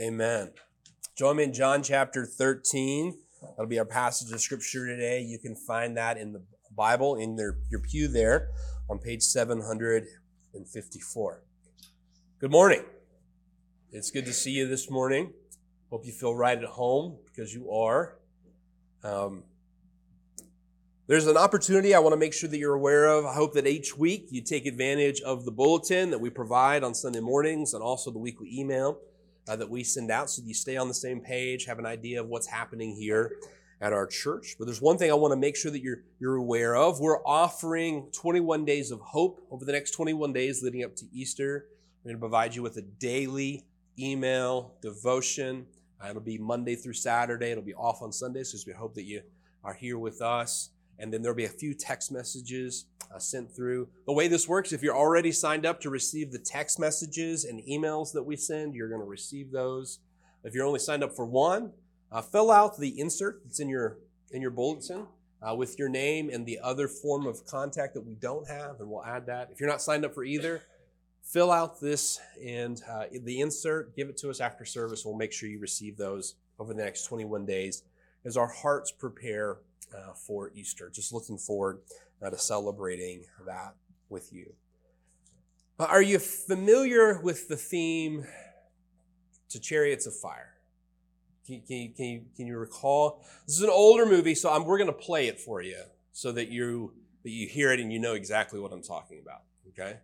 Amen. Join me in John chapter 13. That'll be our passage of scripture today. You can find that in the Bible in their, your pew there on page 754. Good morning. It's good to see you this morning. Hope you feel right at home because you are. Um, there's an opportunity I want to make sure that you're aware of. I hope that each week you take advantage of the bulletin that we provide on Sunday mornings and also the weekly email uh, that we send out so you stay on the same page, have an idea of what's happening here at our church. But there's one thing I want to make sure that you're, you're aware of. We're offering 21 days of hope over the next 21 days leading up to Easter. We're going to provide you with a daily email devotion. Uh, it'll be Monday through Saturday. It'll be off on Sundays, so we hope that you are here with us and then there'll be a few text messages uh, sent through. The way this works, if you're already signed up to receive the text messages and emails that we send, you're going to receive those. If you're only signed up for one, uh, fill out the insert that's in your in your bulletin uh, with your name and the other form of contact that we don't have, and we'll add that. If you're not signed up for either, fill out this and uh, the insert. Give it to us after service. We'll make sure you receive those over the next 21 days as our hearts prepare uh, for Easter. Just looking forward uh, to celebrating that with you. Uh, are you familiar with the theme to Chariots of Fire? Can, can, you, can, you, can you recall? This is an older movie, so I'm, we're going to play it for you so that you, that you hear it and you know exactly what I'm talking about. Okay?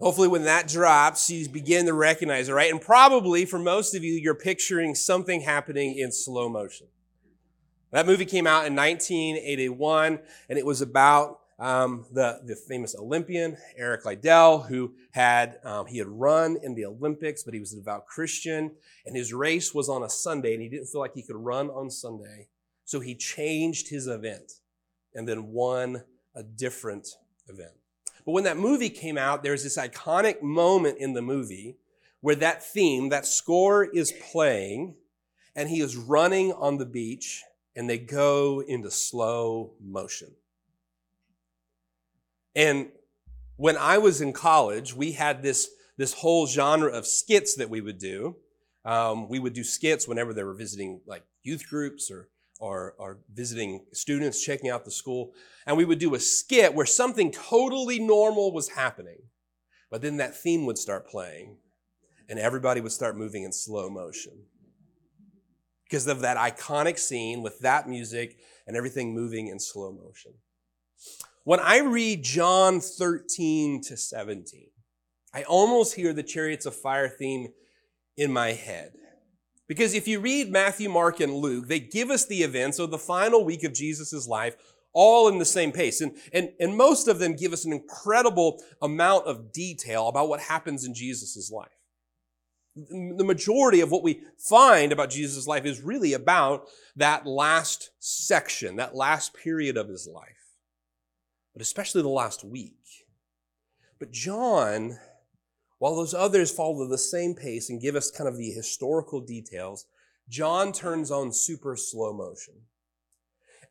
Hopefully, when that drops, you begin to recognize it, right? And probably for most of you, you're picturing something happening in slow motion. That movie came out in 1981, and it was about um, the, the famous Olympian Eric Liddell, who had um, he had run in the Olympics, but he was a devout Christian, and his race was on a Sunday, and he didn't feel like he could run on Sunday, so he changed his event and then won a different event. But when that movie came out, there's this iconic moment in the movie where that theme, that score is playing, and he is running on the beach, and they go into slow motion. And when I was in college, we had this, this whole genre of skits that we would do. Um, we would do skits whenever they were visiting like youth groups or or, or visiting students, checking out the school, and we would do a skit where something totally normal was happening. But then that theme would start playing, and everybody would start moving in slow motion. Because of that iconic scene with that music and everything moving in slow motion. When I read John 13 to 17, I almost hear the Chariots of Fire theme in my head. Because if you read Matthew, Mark, and Luke, they give us the events of the final week of Jesus' life all in the same pace. And, and, and most of them give us an incredible amount of detail about what happens in Jesus' life. The majority of what we find about Jesus' life is really about that last section, that last period of his life, but especially the last week. But John while those others follow the same pace and give us kind of the historical details, John turns on super slow motion.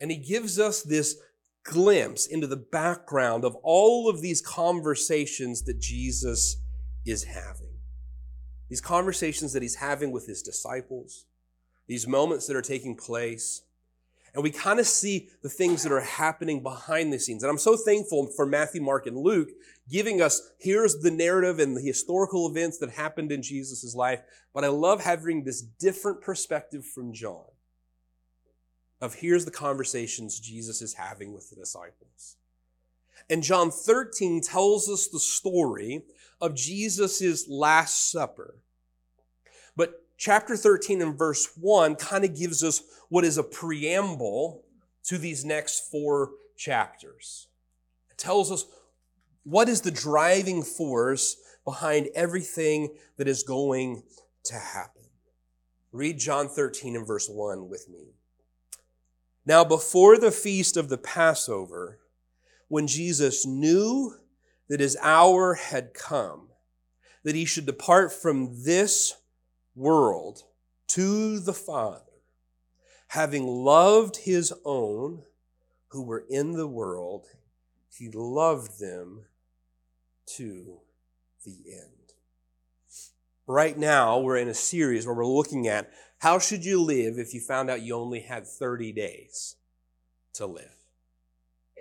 And he gives us this glimpse into the background of all of these conversations that Jesus is having. These conversations that he's having with his disciples, these moments that are taking place, and we kind of see the things that are happening behind the scenes. And I'm so thankful for Matthew, Mark, and Luke giving us here's the narrative and the historical events that happened in Jesus' life. But I love having this different perspective from John of here's the conversations Jesus is having with the disciples. And John 13 tells us the story of Jesus' Last Supper. But chapter 13 and verse 1 kind of gives us what is a preamble to these next four chapters. It tells us what is the driving force behind everything that is going to happen. Read John 13 and verse 1 with me. Now, before the feast of the Passover, when Jesus knew that his hour had come, that he should depart from this world to the Father, having loved his own who were in the world, he loved them to the end. Right now, we're in a series where we're looking at how should you live if you found out you only had 30 days to live?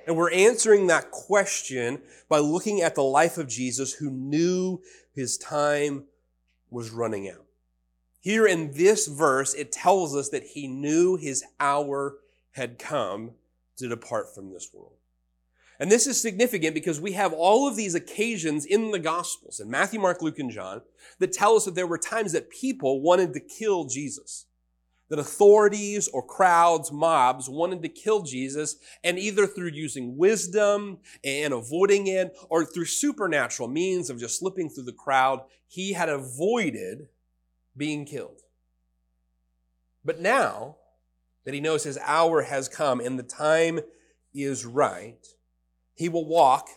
And we're answering that question by looking at the life of Jesus who knew his time was running out. Here in this verse, it tells us that he knew his hour had come to depart from this world. And this is significant because we have all of these occasions in the Gospels, in Matthew, Mark, Luke, and John, that tell us that there were times that people wanted to kill Jesus. That authorities or crowds, mobs wanted to kill Jesus, and either through using wisdom and avoiding it, or through supernatural means of just slipping through the crowd, he had avoided being killed. But now that he knows his hour has come and the time is right, he will walk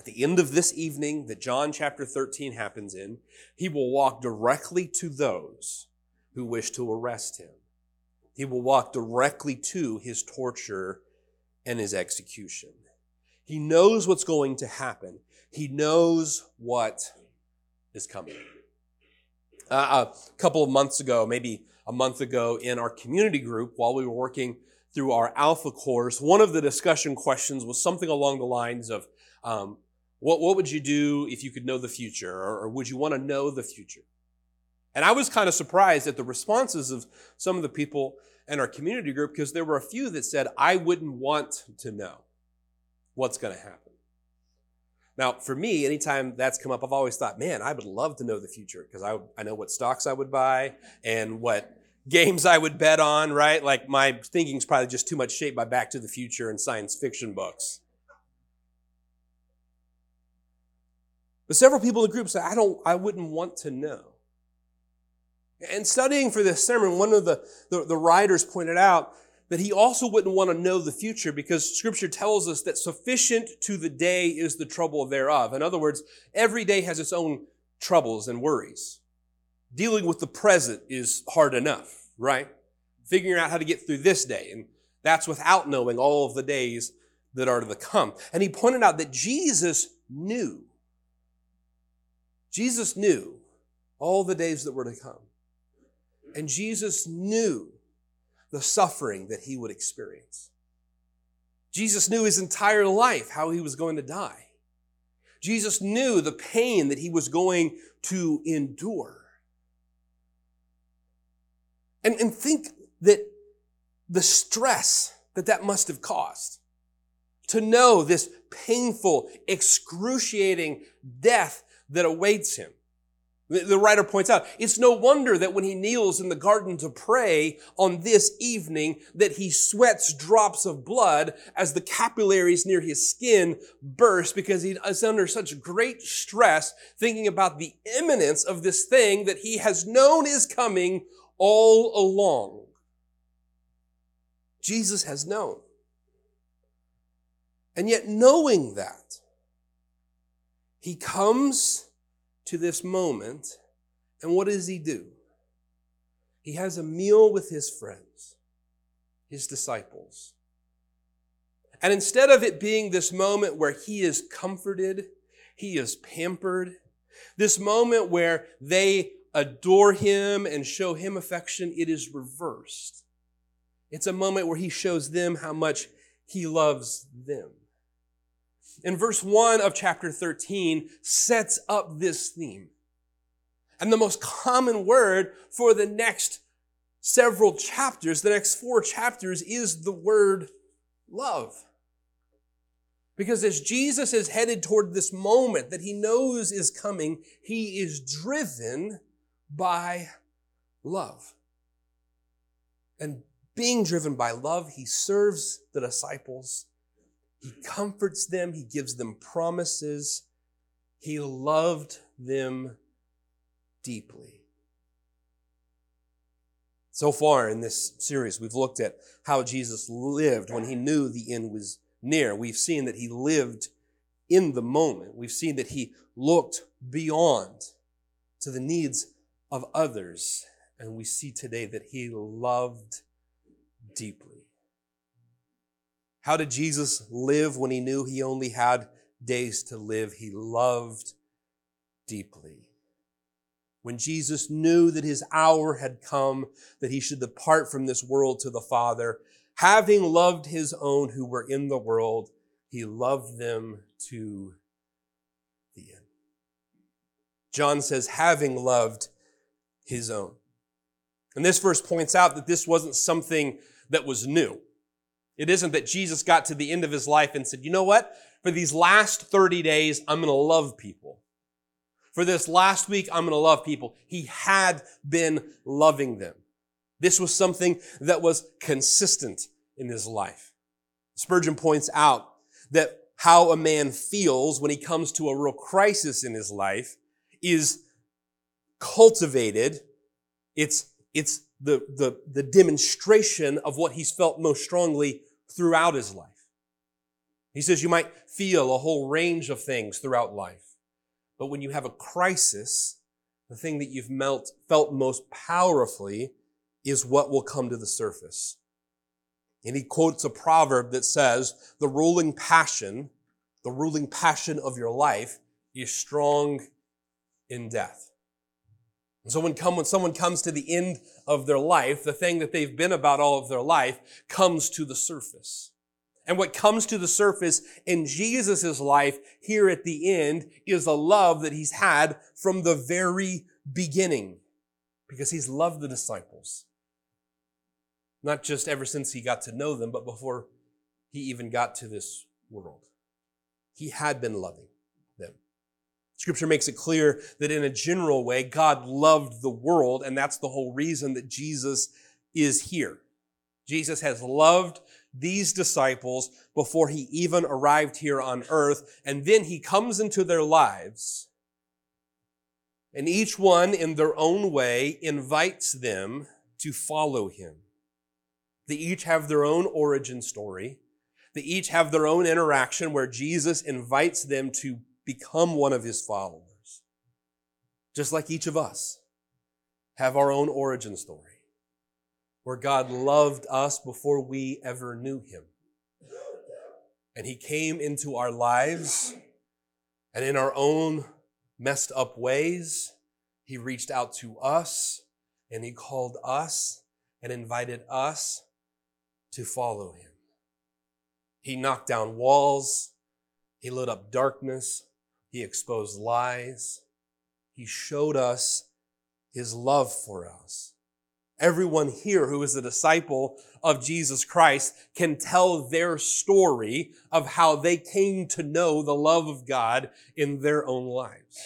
at the end of this evening that John chapter 13 happens in, he will walk directly to those who wish to arrest him. He will walk directly to his torture and his execution. He knows what's going to happen. He knows what is coming. Uh, a couple of months ago, maybe a month ago, in our community group, while we were working through our Alpha course, one of the discussion questions was something along the lines of, um, what, what would you do if you could know the future? Or, or would you want to know the future? And I was kind of surprised at the responses of some of the people in our community group because there were a few that said, I wouldn't want to know what's going to happen. Now, for me, anytime that's come up, I've always thought, man, I would love to know the future because I, I know what stocks I would buy and what games I would bet on, right? Like my thinking's probably just too much shaped by Back to the Future and science fiction books. But several people in the group said, I don't, I wouldn't want to know. And studying for this sermon, one of the, the, the writers pointed out that he also wouldn't want to know the future because scripture tells us that sufficient to the day is the trouble thereof. In other words, every day has its own troubles and worries. Dealing with the present is hard enough right? Figuring out how to get through this day. And that's without knowing all of the days that are to come. And he pointed out that Jesus knew. Jesus knew all the days that were to come. And Jesus knew the suffering that he would experience. Jesus knew his entire life how he was going to die. Jesus knew the pain that he was going to endure. And, and think that the stress that that must have caused to know this painful, excruciating death that awaits him. The writer points out, it's no wonder that when he kneels in the garden to pray on this evening, that he sweats drops of blood as the capillaries near his skin burst because he is under such great stress thinking about the imminence of this thing that he has known is coming all along. Jesus has known. And yet, knowing that, he comes to this moment, and what does he do? He has a meal with his friends, his disciples. And instead of it being this moment where he is comforted, he is pampered, this moment where they adore him and show him affection, it is reversed. It's a moment where he shows them how much he loves them. And verse 1 of chapter 13 sets up this theme. And the most common word for the next several chapters, the next four chapters, is the word love. Because as Jesus is headed toward this moment that he knows is coming, he is driven by love. And being driven by love, he serves the disciples. He comforts them. He gives them promises. He loved them deeply. So far in this series, we've looked at how Jesus lived when he knew the end was near. We've seen that he lived in the moment. We've seen that he looked beyond to the needs of others. And we see today that he loved deeply. How did Jesus live when he knew he only had days to live? He loved deeply. When Jesus knew that his hour had come, that he should depart from this world to the Father, having loved his own who were in the world, he loved them to the end. John says, having loved his own. And this verse points out that this wasn't something that was new. It isn't that Jesus got to the end of his life and said, you know what? For these last 30 days, I'm going to love people. For this last week, I'm going to love people. He had been loving them. This was something that was consistent in his life. Spurgeon points out that how a man feels when he comes to a real crisis in his life is cultivated. It's, it's the, the, the demonstration of what he's felt most strongly throughout his life. He says you might feel a whole range of things throughout life. But when you have a crisis, the thing that you've melt, felt most powerfully is what will come to the surface. And he quotes a proverb that says, the ruling passion, the ruling passion of your life is strong in death. And so when, come, when someone comes to the end of their life, the thing that they've been about all of their life comes to the surface. And what comes to the surface in Jesus' life here at the end is a love that he's had from the very beginning because he's loved the disciples. Not just ever since he got to know them, but before he even got to this world. He had been loving. Scripture makes it clear that in a general way, God loved the world, and that's the whole reason that Jesus is here. Jesus has loved these disciples before he even arrived here on earth, and then he comes into their lives, and each one in their own way invites them to follow him. They each have their own origin story. They each have their own interaction where Jesus invites them to become one of his followers. Just like each of us have our own origin story, where God loved us before we ever knew him. And he came into our lives, and in our own messed up ways, he reached out to us and he called us and invited us to follow him. He knocked down walls. He lit up darkness. He exposed lies. He showed us his love for us. Everyone here who is a disciple of Jesus Christ can tell their story of how they came to know the love of God in their own lives.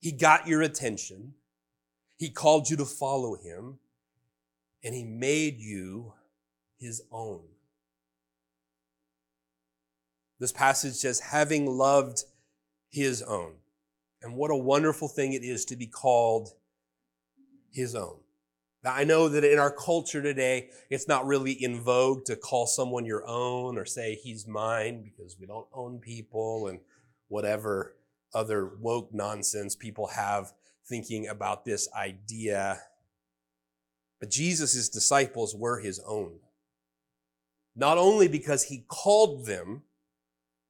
He got your attention. He called you to follow him and he made you his own. This passage says, having loved his own. And what a wonderful thing it is to be called his own. Now, I know that in our culture today, it's not really in vogue to call someone your own or say he's mine because we don't own people and whatever other woke nonsense people have thinking about this idea. But Jesus' disciples were his own. Not only because he called them,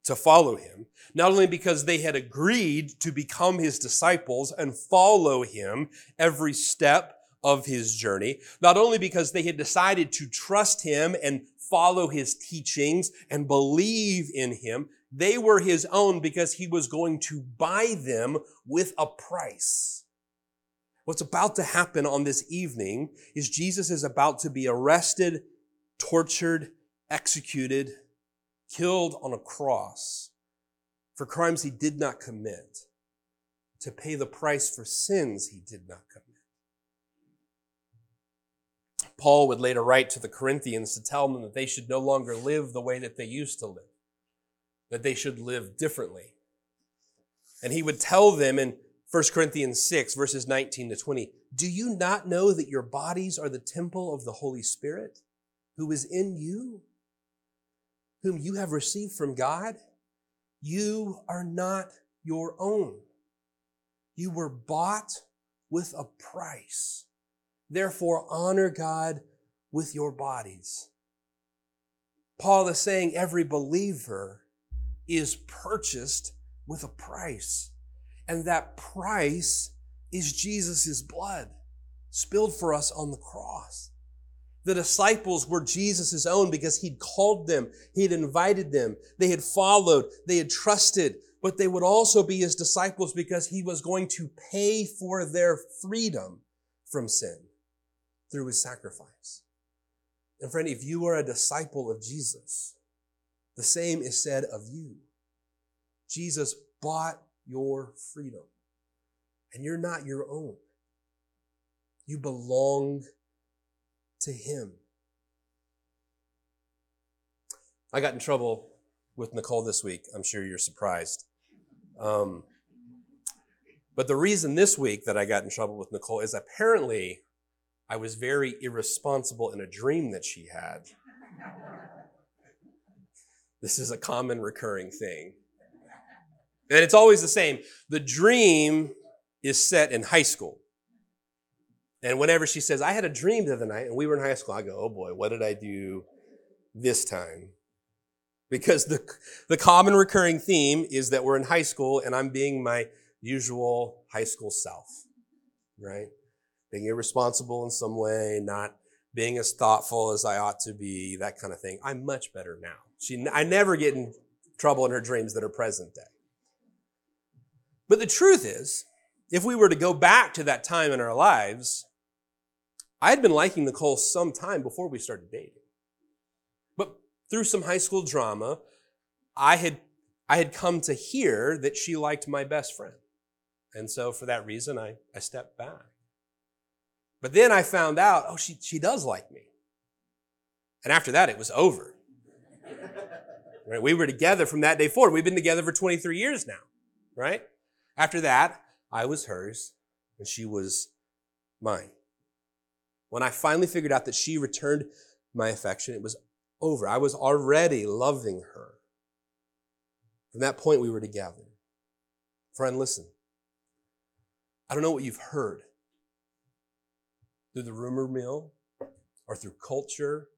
to follow him, not only because they had agreed to become his disciples and follow him every step of his journey, not only because they had decided to trust him and follow his teachings and believe in him, they were his own because he was going to buy them with a price. What's about to happen on this evening is Jesus is about to be arrested, tortured, executed, killed on a cross for crimes he did not commit, to pay the price for sins he did not commit. Paul would later write to the Corinthians to tell them that they should no longer live the way that they used to live, that they should live differently. And he would tell them in 1 Corinthians 6, verses 19 to 20, Do you not know that your bodies are the temple of the Holy Spirit who is in you? Whom you have received from God, you are not your own. You were bought with a price. Therefore, honor God with your bodies. Paul is saying every believer is purchased with a price. And that price is Jesus' blood spilled for us on the cross. The disciples were Jesus' own because he'd called them, he'd invited them, they had followed, they had trusted, but they would also be his disciples because he was going to pay for their freedom from sin through his sacrifice. And friend, if you are a disciple of Jesus, the same is said of you. Jesus bought your freedom, and you're not your own. You belong to Him. I got in trouble with Nicole this week. I'm sure you're surprised. Um, but the reason this week that I got in trouble with Nicole is apparently I was very irresponsible in a dream that she had. this is a common recurring thing. And it's always the same. The dream is set in high school. And whenever she says, I had a dream the other night and we were in high school, I go, oh boy, what did I do this time? Because the, the common recurring theme is that we're in high school and I'm being my usual high school self, right? Being irresponsible in some way, not being as thoughtful as I ought to be, that kind of thing. I'm much better now. She, I never get in trouble in her dreams that are present day. But the truth is, if we were to go back to that time in our lives, I had been liking Nicole some time before we started dating. But through some high school drama, I had, I had come to hear that she liked my best friend. And so for that reason, I, I stepped back. But then I found out, oh, she, she does like me. And after that, it was over. right? We were together from that day forward. We've been together for 23 years now, right? After that, I was hers and she was mine. When I finally figured out that she returned my affection, it was over. I was already loving her. From that point, we were together. Friend, listen. I don't know what you've heard through the rumor mill or through culture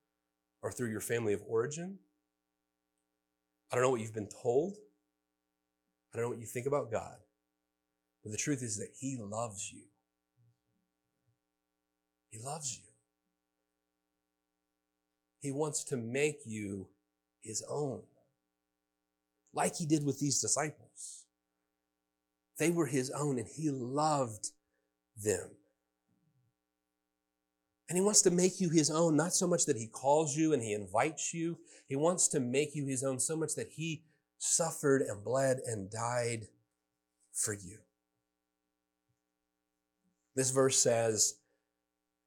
or through your family of origin. I don't know what you've been told. I don't know what you think about God. But the truth is that He loves you. He loves you. He wants to make you His own, like He did with these disciples. They were His own and He loved them. And He wants to make you His own, not so much that He calls you and He invites you. He wants to make you His own so much that He suffered and bled and died for you. This verse says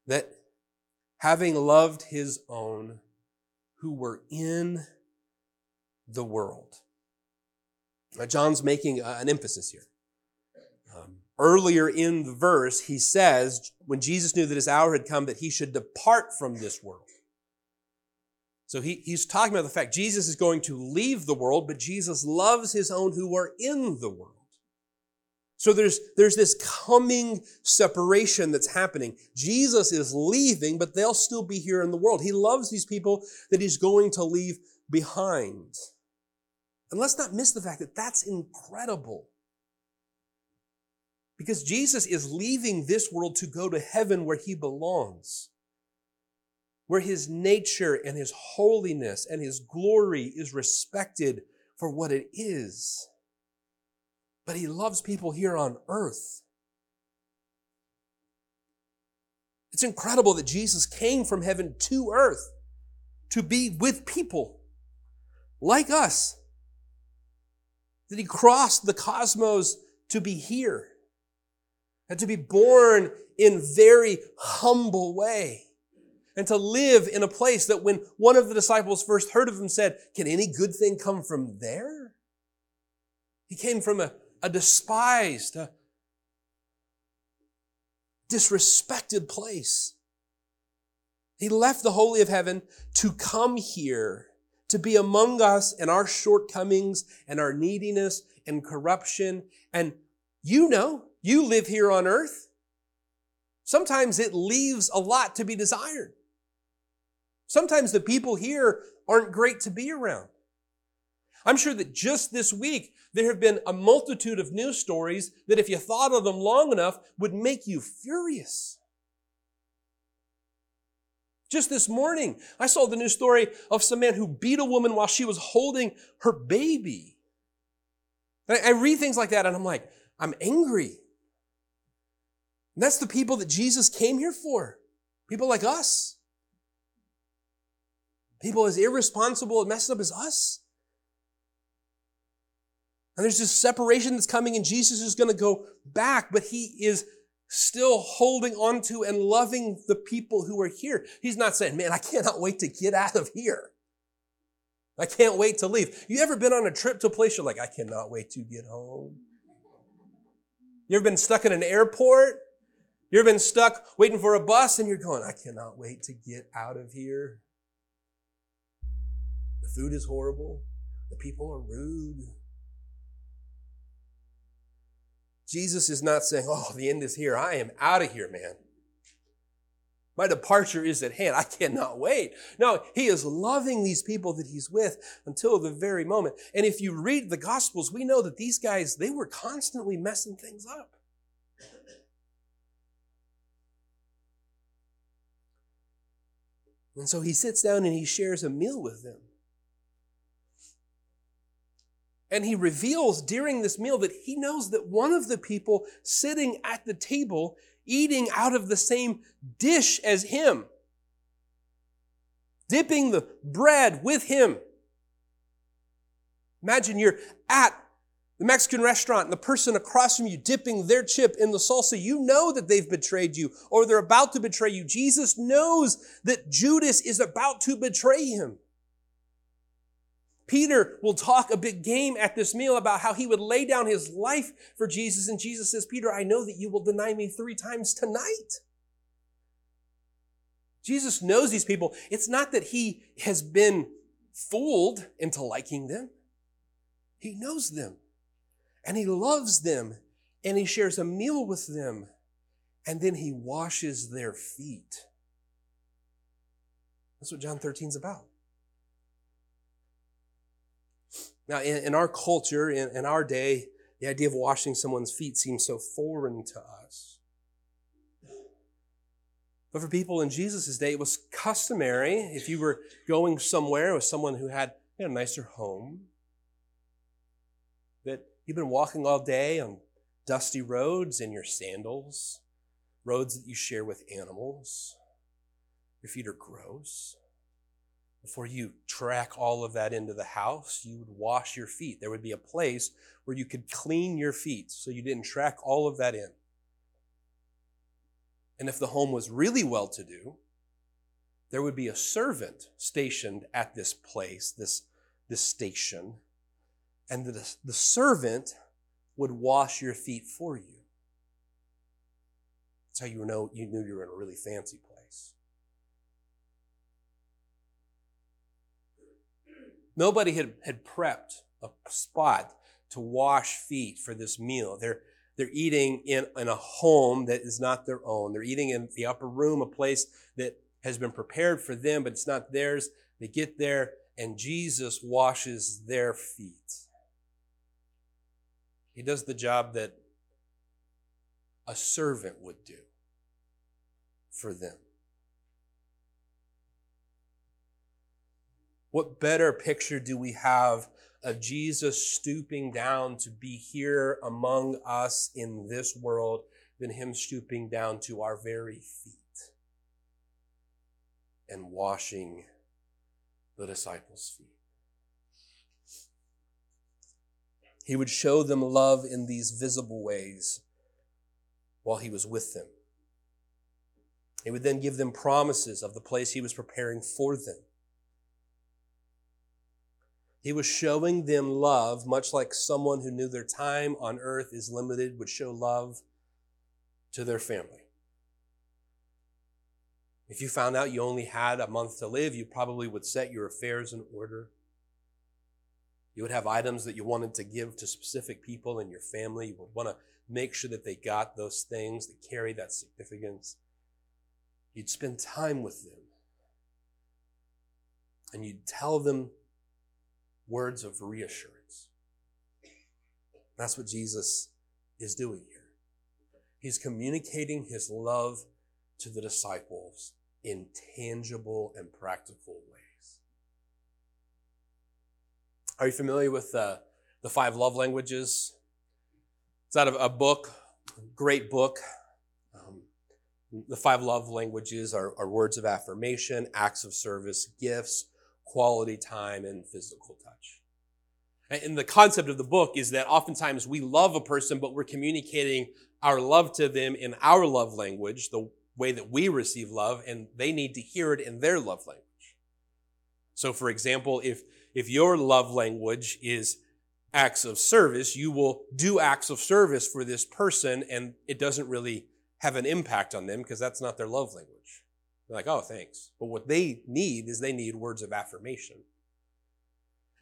that having loved his own who were in the world. Now, John's making an emphasis here. Um, earlier in the verse, he says, when Jesus knew that his hour had come, that he should depart from this world. So he, he's talking about the fact Jesus is going to leave the world, but Jesus loves his own who are in the world. So there's, there's this coming separation that's happening. Jesus is leaving, but they'll still be here in the world. He loves these people that he's going to leave behind. And let's not miss the fact that that's incredible. Because Jesus is leaving this world to go to heaven where he belongs, where his nature and his holiness and his glory is respected for what it is but he loves people here on earth. It's incredible that Jesus came from heaven to earth to be with people like us. That he crossed the cosmos to be here and to be born in very humble way and to live in a place that when one of the disciples first heard of him said, can any good thing come from there? He came from a a despised, a disrespected place. He left the holy of heaven to come here, to be among us and our shortcomings and our neediness and corruption. And You know, you live here on earth. Sometimes it leaves a lot to be desired. Sometimes the people here aren't great to be around. I'm sure that just this week, there have been a multitude of news stories that if you thought of them long enough would make you furious. Just this morning, I saw the news story of some man who beat a woman while she was holding her baby. I read things like that and I'm like, I'm angry. And that's the people that Jesus came here for. People like us. People as irresponsible and messed up as us. And there's this separation that's coming, and Jesus is going to go back, but he is still holding on to and loving the people who are here. He's not saying, man, I cannot wait to get out of here. I can't wait to leave. You ever been on a trip to a place you're like, I cannot wait to get home? You ever been stuck in an airport? You ever been stuck waiting for a bus and you're going, I cannot wait to get out of here? The food is horrible. The people are rude. Jesus is not saying, Oh, the end is here. I am out of here, man. My departure is at hand. I cannot wait. No, he is loving these people that he's with until the very moment. And if you read the Gospels, we know that these guys, they were constantly messing things up. And so he sits down and he shares a meal with them. And he reveals during this meal that he knows that one of the people sitting at the table eating out of the same dish as him, dipping the bread with him. Imagine you're at the Mexican restaurant and the person across from you dipping their chip in the salsa. You know that they've betrayed you or they're about to betray you. Jesus knows that Judas is about to betray him. Peter will talk a big game at this meal about how he would lay down his life for Jesus. And Jesus says, Peter, I know that you will deny me three times tonight. Jesus knows these people. It's not that he has been fooled into liking them. He knows them and he loves them and he shares a meal with them and then he washes their feet. That's what John 13 is about. Now, in, in our culture, in, in our day, the idea of washing someone's feet seems so foreign to us. But for people in Jesus' day, it was customary if you were going somewhere with someone who had a nicer home, that you've been walking all day on dusty roads in your sandals, roads that you share with animals. Your feet are gross. Before you track all of that into the house, you would wash your feet. There would be a place where you could clean your feet so you didn't track all of that in. And if the home was really well to do, there would be a servant stationed at this place, this, this station, and the, the servant would wash your feet for you. That's how you know you knew you were in a really fancy place. Nobody had, had prepped a spot to wash feet for this meal. They're, they're eating in, in a home that is not their own. They're eating in the upper room, a place that has been prepared for them, but it's not theirs. They get there, and Jesus washes their feet. He does the job that a servant would do for them. What better picture do we have of Jesus stooping down to be here among us in this world than him stooping down to our very feet and washing the disciples' feet? He would show them love in these visible ways while he was with them. He would then give them promises of the place he was preparing for them. He was showing them love, much like someone who knew their time on earth is limited would show love to their family. If you found out you only had a month to live, you probably would set your affairs in order. You would have items that you wanted to give to specific people in your family. You would want to make sure that they got those things that carry that significance. You'd spend time with them. And you'd tell them words of reassurance. That's what Jesus is doing here. He's communicating his love to the disciples in tangible and practical ways. Are you familiar with uh, the five love languages? It's out of a book, great book. Um, the five love languages are, are words of affirmation, acts of service, gifts, quality time, and physical touch. And the concept of the book is that oftentimes we love a person, but we're communicating our love to them in our love language, the way that we receive love, and they need to hear it in their love language. So, for example, if, if your love language is acts of service, you will do acts of service for this person, and it doesn't really have an impact on them because that's not their love language. They're like, oh, thanks. But what they need is they need words of affirmation.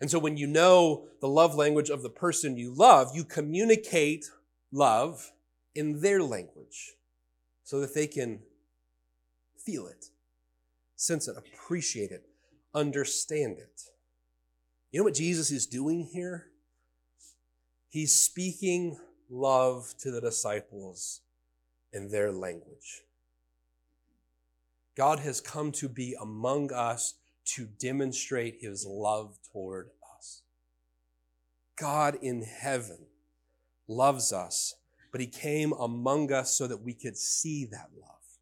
And so when you know the love language of the person you love, you communicate love in their language so that they can feel it, sense it, appreciate it, understand it. You know what Jesus is doing here? He's speaking love to the disciples in their language. God has come to be among us to demonstrate his love toward us. God in heaven loves us, but he came among us so that we could see that love,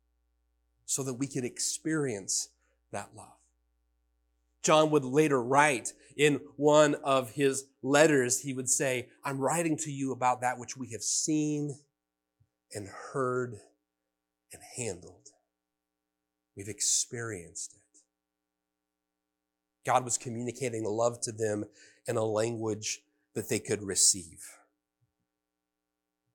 so that we could experience that love. John would later write in one of his letters, he would say, I'm writing to you about that which we have seen and heard and handled. We've experienced it. God was communicating love to them in a language that they could receive.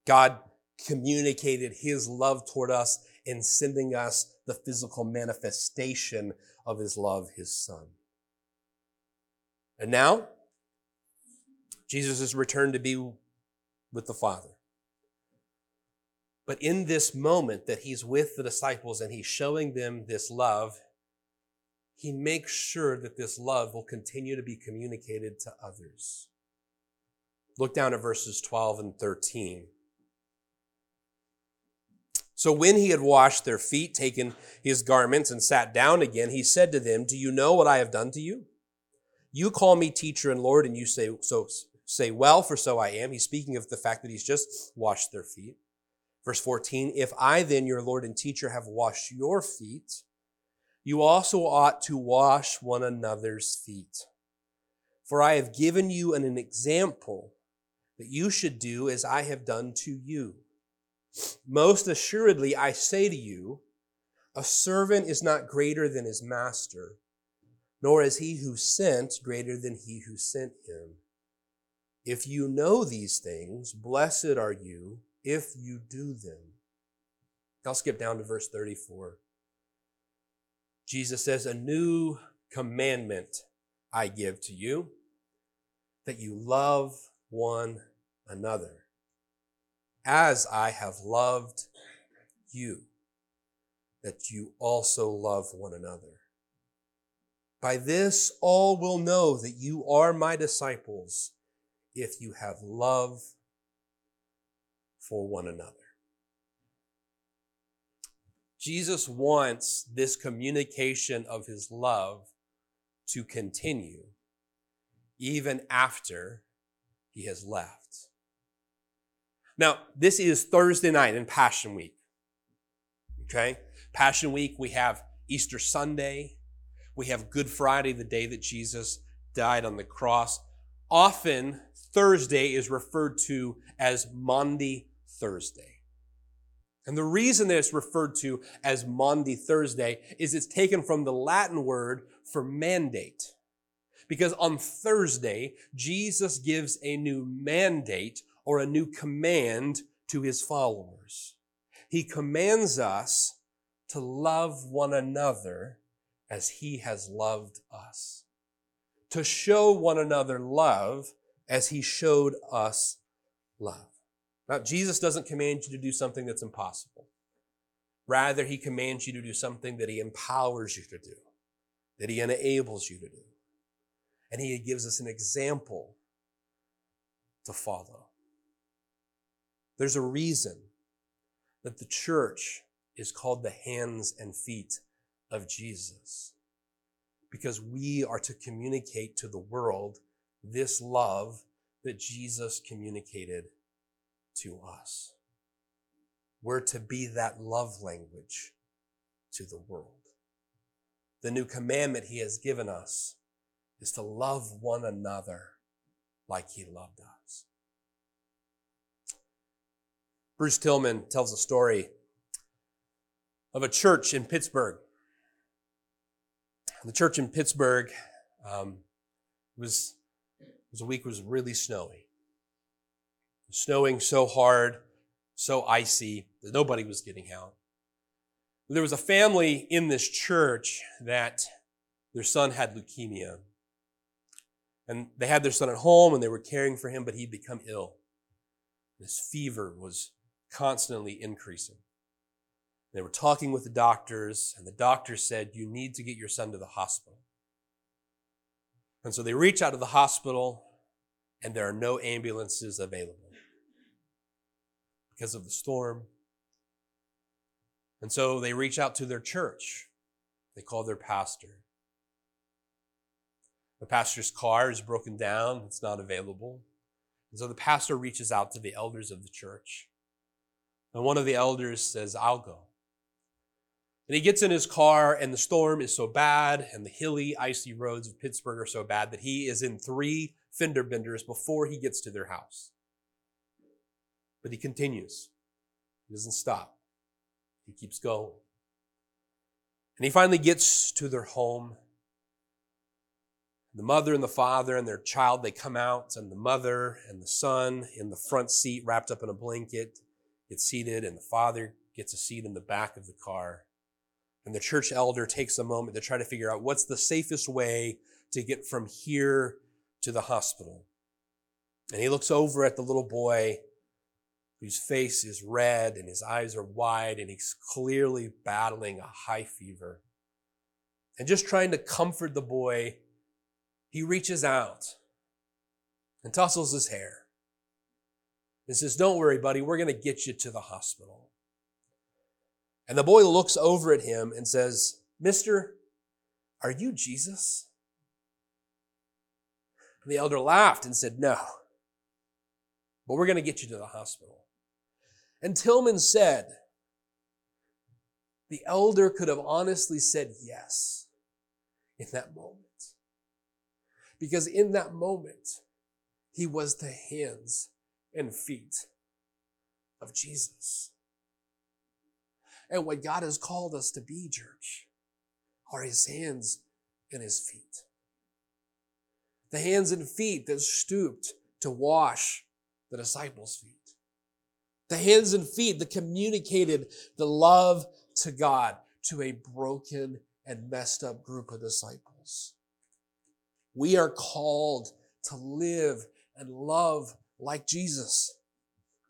God communicated his love toward us in sending us the physical manifestation of his love, his son. And now, Jesus has returned to be with the Father. But in this moment that he's with the disciples and he's showing them this love, he makes sure that this love will continue to be communicated to others. Look down at verses 12 and 13. So when he had washed their feet, taken his garments, and sat down again, he said to them, Do you know what I have done to you? You call me teacher and Lord, and you say, so say, well, for so I am. He's speaking of the fact that he's just washed their feet. Verse 14, if I then, your Lord and teacher, have washed your feet, you also ought to wash one another's feet. For I have given you an, an example that you should do as I have done to you. Most assuredly, I say to you, a servant is not greater than his master, nor is he who sent greater than he who sent him. If you know these things, blessed are you if you do them. I'll skip down to verse 34. Jesus says, A new commandment I give to you, that you love one another, as I have loved you, that you also love one another. By this, all will know that you are my disciples if you have love for one another. Jesus wants this communication of his love to continue even after he has left. Now, this is Thursday night in Passion Week. Okay? Passion Week, we have Easter Sunday, we have Good Friday, the day that Jesus died on the cross. Often, Thursday is referred to as Maundy Thursday. And the reason that it's referred to as Maundy Thursday is it's taken from the Latin word for mandate. Because on Thursday, Jesus gives a new mandate or a new command to his followers. He commands us to love one another as he has loved us. to show one another love as he showed us love. Now, Jesus doesn't command you to do something that's impossible. Rather, he commands you to do something that he empowers you to do, that he enables you to do. And he gives us an example to follow. There's a reason that the church is called the hands and feet of Jesus. Because we are to communicate to the world this love that Jesus communicated to us. We're to be that love language to the world. The new commandment he has given us is to love one another like he loved us. Bruce Tillman tells a story of a church in Pittsburgh. The church in Pittsburgh um, was, was a week was really snowy. Snowing so hard, so icy that nobody was getting out. There was a family in this church that their son had leukemia. And they had their son at home and they were caring for him, but he'd become ill. His fever was constantly increasing. They were talking with the doctors, and the doctor said, You need to get your son to the hospital. And so they reach out to the hospital, and there are no ambulances available because of the storm. And so they reach out to their church. They call their pastor. The pastor's car is broken down, it's not available. And so the pastor reaches out to the elders of the church. And one of the elders says, I'll go. And he gets in his car, and the storm is so bad, and the hilly, icy roads of Pittsburgh are so bad that he is in three fender benders before he gets to their house. But he continues, he doesn't stop, he keeps going. And he finally gets to their home. The mother and the father and their child, they come out, and the mother and the son in the front seat, wrapped up in a blanket, get seated, and the father gets a seat in the back of the car. And the church elder takes a moment to try to figure out what's the safest way to get from here to the hospital. And he looks over at the little boy whose face is red and his eyes are wide and he's clearly battling a high fever. And just trying to comfort the boy, he reaches out and tussles his hair and says, Don't worry, buddy, we're going to get you to the hospital. And the boy looks over at him and says, Mister, are you Jesus? And the elder laughed and said, No, but we're going to get you to the hospital. And Tillman said, the elder could have honestly said yes in that moment. Because in that moment, he was the hands and feet of Jesus. And what God has called us to be, church, are his hands and his feet. The hands and feet that stooped to wash the disciples' feet. The hands and feet that communicated the love to God to a broken and messed up group of disciples. We are called to live and love like Jesus.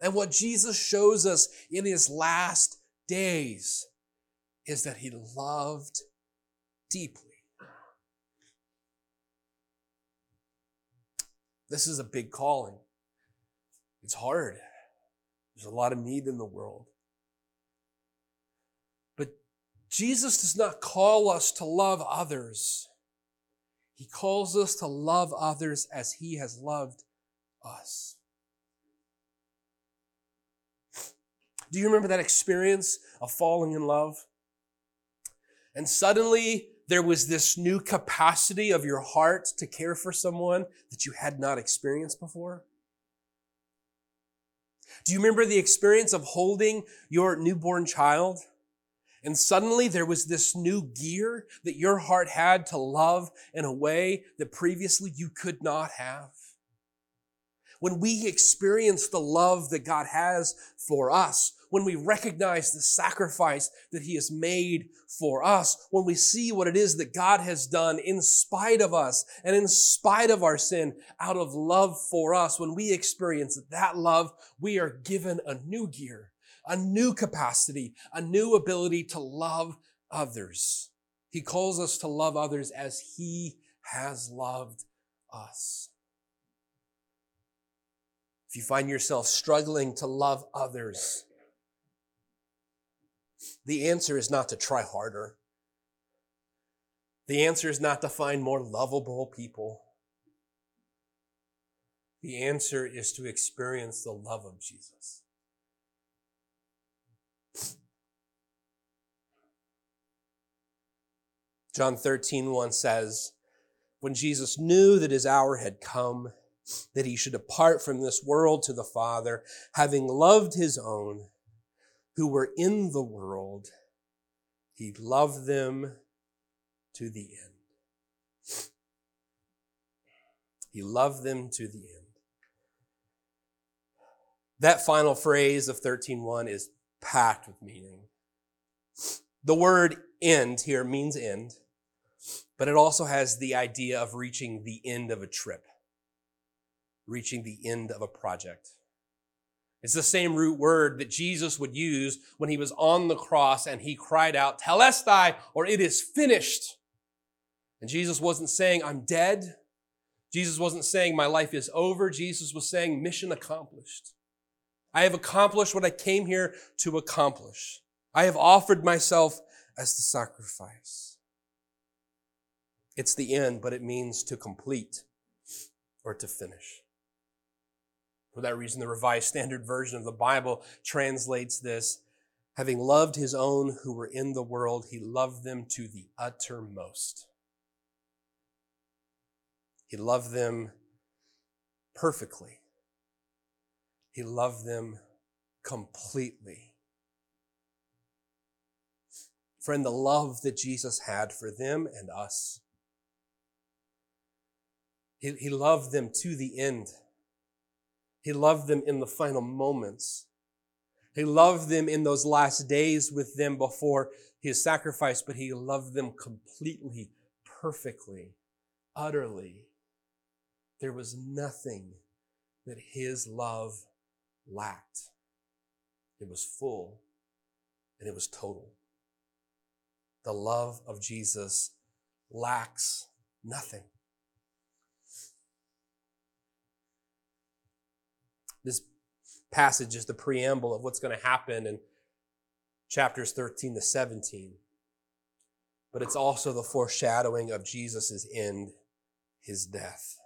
And what Jesus shows us in his last days is that he loved deeply. This is a big calling. It's hard. There's a lot of need in the world. But Jesus does not call us to love others. He calls us to love others as he has loved us. Do you remember that experience of falling in love? And suddenly there was this new capacity of your heart to care for someone that you had not experienced before? Do you remember the experience of holding your newborn child? And suddenly there was this new gear that your heart had to love in a way that previously you could not have. when we experience the love that God has for us, when we recognize the sacrifice that He has made for us, when we see what it is that God has done in spite of us and in spite of our sin out of love for us, when we experience that love, we are given a new gear, a new capacity, a new ability to love others. He calls us to love others as He has loved us. If you find yourself struggling to love others, the answer is not to try harder. The answer is not to find more lovable people. The answer is to experience the love of Jesus. John 13, 1 says, When Jesus knew that his hour had come, that he should depart from this world to the Father, having loved his own who were in the world, he loved them to the end. He loved them to the end. That final phrase of 13.1 is packed with meaning. The word end here means end, but it also has the idea of reaching the end of a trip reaching the end of a project. It's the same root word that Jesus would use when he was on the cross and he cried out, Telestai, or it is finished. And Jesus wasn't saying, I'm dead. Jesus wasn't saying, my life is over. Jesus was saying, mission accomplished. I have accomplished what I came here to accomplish. I have offered myself as the sacrifice. It's the end, but it means to complete or to finish. For that reason, the Revised Standard Version of the Bible translates this Having loved his own who were in the world, he loved them to the uttermost. He loved them perfectly. He loved them completely. Friend, the love that Jesus had for them and us, he, he loved them to the end. He loved them in the final moments. He loved them in those last days with them before his sacrifice, but he loved them completely, perfectly, utterly. There was nothing that his love lacked. It was full and it was total. The love of Jesus lacks nothing. This passage is the preamble of what's going to happen in chapters 13 to 17. But it's also the foreshadowing of Jesus' end, his death.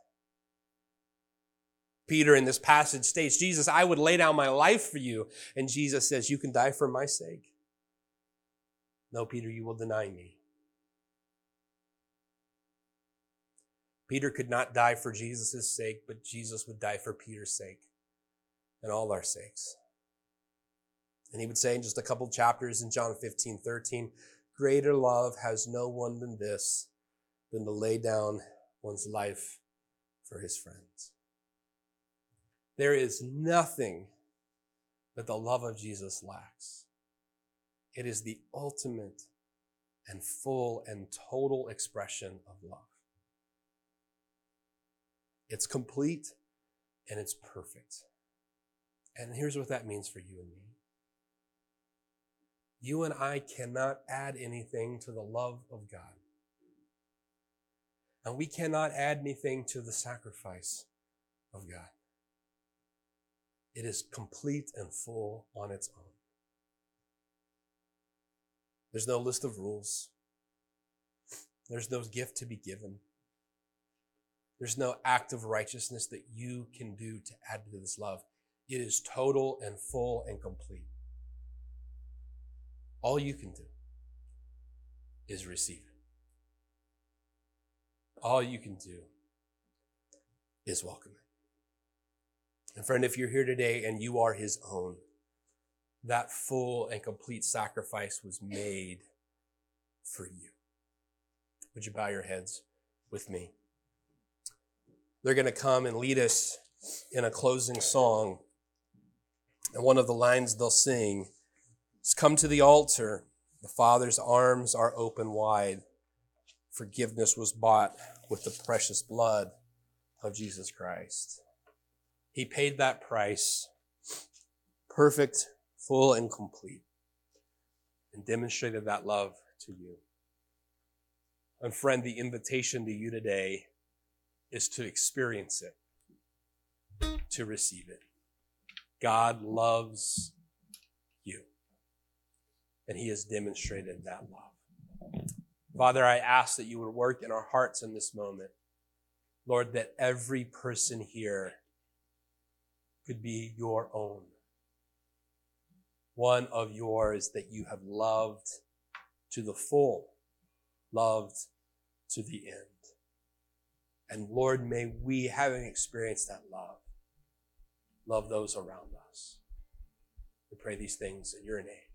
Peter in this passage states, Jesus, I would lay down my life for you. And Jesus says, You can die for my sake. No, Peter, you will deny me. Peter could not die for Jesus' sake, but Jesus would die for Peter's sake and all our sakes. And he would say in just a couple chapters in John 15, 13, greater love has no one than this, than to lay down one's life for his friends. There is nothing that the love of Jesus lacks. It is the ultimate and full and total expression of love. It's complete and it's perfect. And here's what that means for you and me. You and I cannot add anything to the love of God. And we cannot add anything to the sacrifice of God. It is complete and full on its own. There's no list of rules. There's no gift to be given. There's no act of righteousness that you can do to add to this love. It is total and full and complete. All you can do is receive it. All you can do is welcome it. And friend, if you're here today and you are his own, that full and complete sacrifice was made for you. Would you bow your heads with me? They're going to come and lead us in a closing song. And one of the lines they'll sing is Come to the altar. The Father's arms are open wide. Forgiveness was bought with the precious blood of Jesus Christ. He paid that price, perfect, full, and complete, and demonstrated that love to you. And friend, the invitation to you today is to experience it, to receive it. God loves you, and He has demonstrated that love. Father, I ask that you would work in our hearts in this moment. Lord, that every person here could be your own. One of yours that you have loved to the full, loved to the end. And Lord, may we, having experienced that love, love those around us. We pray these things in your name.